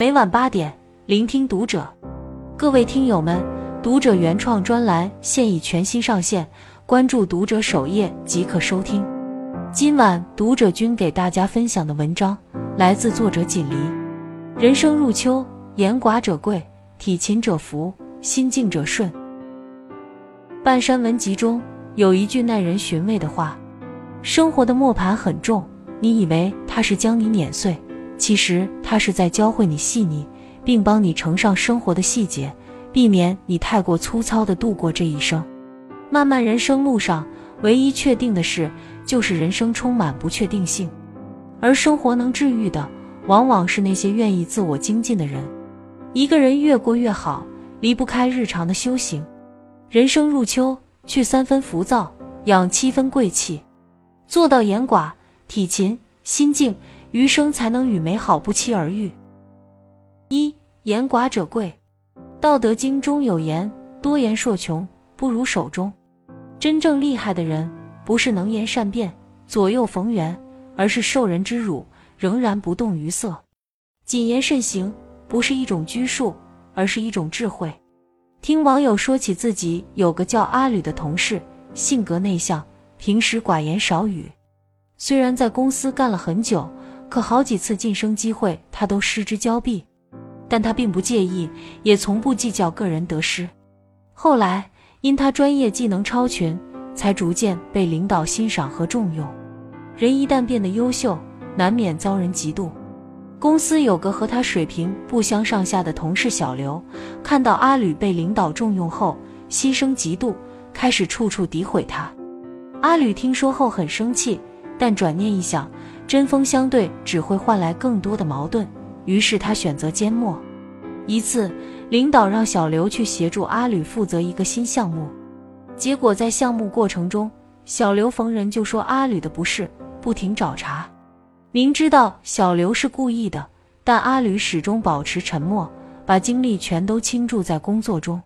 每晚八点，聆听读者。各位听友们，读者原创专栏现已全新上线，关注读者首页即可收听。今晚读者君给大家分享的文章来自作者锦离。人生入秋，言寡者贵，体勤者福，心静者顺。半山文集中有一句耐人寻味的话：生活的磨盘很重，你以为它是将你碾碎，其实他是在教会你细腻，并帮你乘上生活的细节，避免你太过粗糙的度过这一生。漫漫人生路上，唯一确定的事就是人生充满不确定性，而生活能治愈的，往往是那些愿意自我精进的人。一个人越过越好，离不开日常的修行。人生入秋，去三分浮躁，养七分贵气，做到言寡、体勤、心静，余生才能与美好不期而遇。一言寡者贵，《道德经》中有言：“多言数穷，不如守中。”真正厉害的人，不是能言善辩、左右逢源，而是受人之辱仍然不动于色。谨言慎行，不是一种拘束，而是一种智慧。听网友说起自己有个叫阿吕的同事，性格内向，平时寡言少语。虽然在公司干了很久，可好几次晋升机会他都失之交臂。但他并不介意，也从不计较个人得失。后来因他专业技能超群，才逐渐被领导欣赏和重用。人一旦变得优秀，难免遭人嫉妒。公司有个和他水平不相上下的同事小刘，看到阿吕被领导重用后，心生嫉妒，开始处处诋毁他。阿吕听说后很生气，但转念一想，针锋相对只会换来更多的矛盾，于是他选择缄默。一次，领导让小刘去协助阿吕负责一个新项目，结果在项目过程中，小刘逢人就说阿吕的不是，不停找茬。明知道小刘是故意的，但阿吕始终保持沉默，把精力全都倾注在工作中。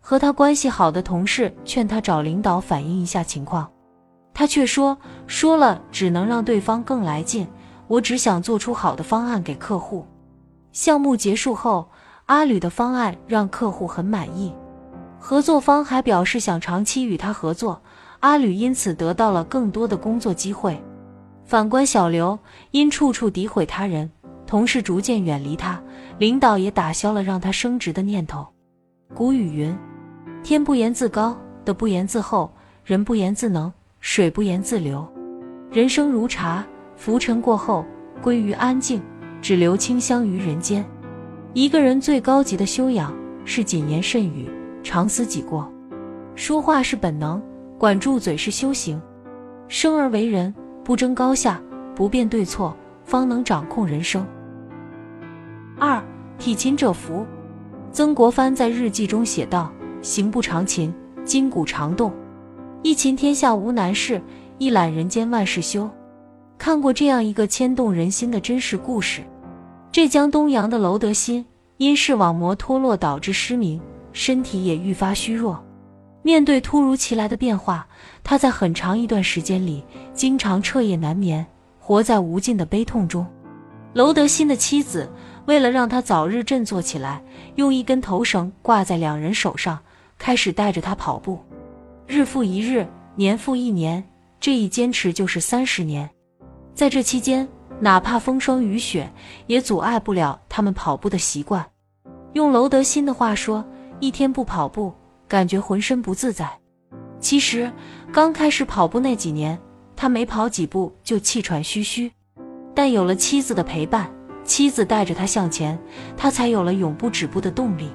和他关系好的同事劝他找领导反映一下情况，他却说：“说了只能让对方更来劲，我只想做出好的方案给客户。”项目结束后，阿吕的方案让客户很满意，合作方还表示想长期与他合作，阿吕因此得到了更多的工作机会。反观小刘，因处处诋毁他人，同事逐渐远离他，领导也打消了让他升职的念头。古语云：“天不言自高，地不言自厚，人不言自能，水不言自流。”人生如茶，浮沉过后归于安静，只留清香于人间。一个人最高级的修养是谨言慎语，常思己过。说话是本能，管住嘴是修行。生而为人。不争高下，不辩对错，方能掌控人生。二体勤者福。曾国藩在日记中写道：“行不长勤，筋骨常动；一勤天下无难事，一懒人间万事休。”看过这样一个牵动人心的真实故事：浙江东阳的娄德新因视网膜脱落导致失明，身体也愈发虚弱。面对突如其来的变化，他在很长一段时间里经常彻夜难眠，活在无尽的悲痛中。娄德新的妻子为了让他早日振作起来，用一根头绳挂在两人手上，开始带着他跑步。日复一日，年复一年，这一坚持就是三十年。在这期间，哪怕风霜雨雪，也阻碍不了他们跑步的习惯。用娄德新的话说：“一天不跑步。”感觉浑身不自在。其实刚开始跑步那几年，他没跑几步就气喘吁吁。但有了妻子的陪伴，妻子带着他向前，他才有了永不止步的动力。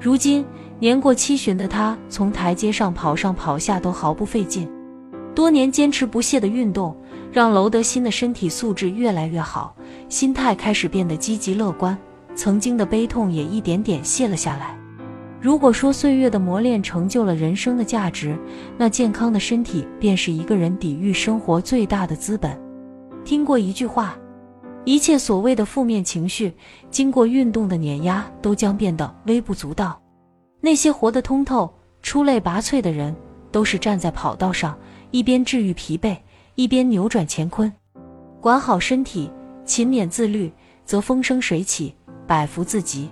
如今年过七旬的他，从台阶上跑上跑下都毫不费劲。多年坚持不懈的运动，让娄德新的身体素质越来越好，心态开始变得积极乐观，曾经的悲痛也一点点卸了下来。如果说岁月的磨练成就了人生的价值，那健康的身体便是一个人抵御生活最大的资本。听过一句话，一切所谓的负面情绪，经过运动的碾压，都将变得微不足道。那些活得通透、出类拔萃的人，都是站在跑道上，一边治愈疲惫，一边扭转乾坤。管好身体，勤勉自律，则风生水起，百福自己。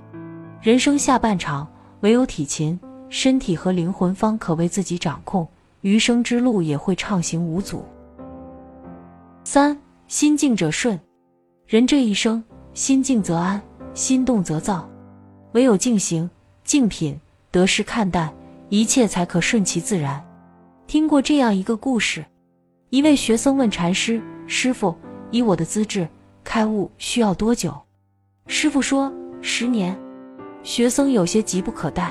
人生下半场，唯有体勤，身体和灵魂方可为自己掌控，余生之路也会畅行无阻。三心静者顺，人这一生，心静则安，心动则躁。唯有静行、静品，得失看淡，一切才可顺其自然。听过这样一个故事：一位学僧问禅师：“师傅，以我的资质，开悟需要多久？”师傅说：“十年。”学僧有些急不可待。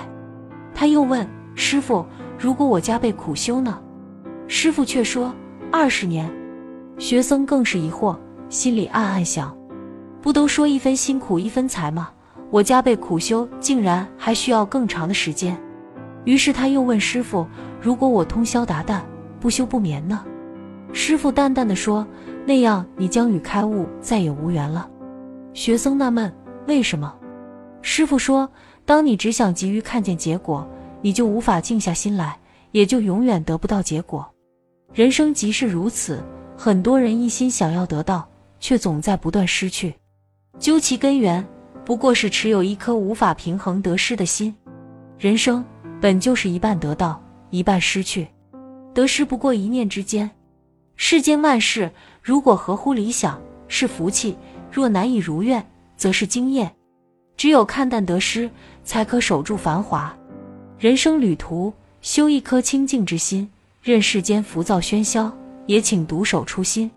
他又问师傅：“如果我加倍苦修呢？”师傅却说：“二十年。”学僧更是疑惑，心里暗暗想：不都说一分辛苦一分财吗？我加倍苦修，竟然还需要更长的时间。于是他又问师傅：如果我通宵达旦，不休不眠呢？师傅淡淡的说：那样你将与开悟再也无缘了。学僧纳闷：为什么？师傅说：当你只想急于看见结果，你就无法静下心来，也就永远得不到结果。人生即是如此。很多人一心想要得到，却总在不断失去。究其根源，不过是持有一颗无法平衡得失的心。人生本就是一半得到，一半失去，得失不过一念之间。世间万事，如果合乎理想，是福气；若难以如愿，则是经验。只有看淡得失，才可守住繁华。人生旅途，修一颗清净之心，任世间浮躁喧嚣。也请独守初心。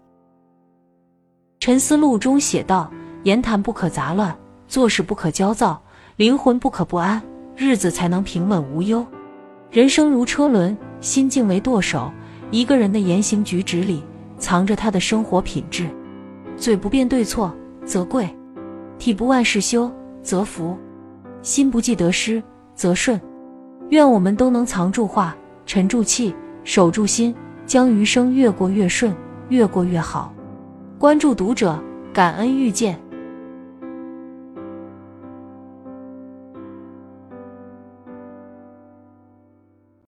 沉思录中写道：“言谈不可杂乱，做事不可焦躁，灵魂不可不安，日子才能平稳无忧。人生如车轮，心境为舵手。一个人的言行举止里，藏着他的生活品质。嘴不辨对错，则贵；体不万事休，则福；心不计得失，则顺。愿我们都能藏住话，沉住气，守住心。”将余生越过越顺，越过越好。关注读者，感恩遇见。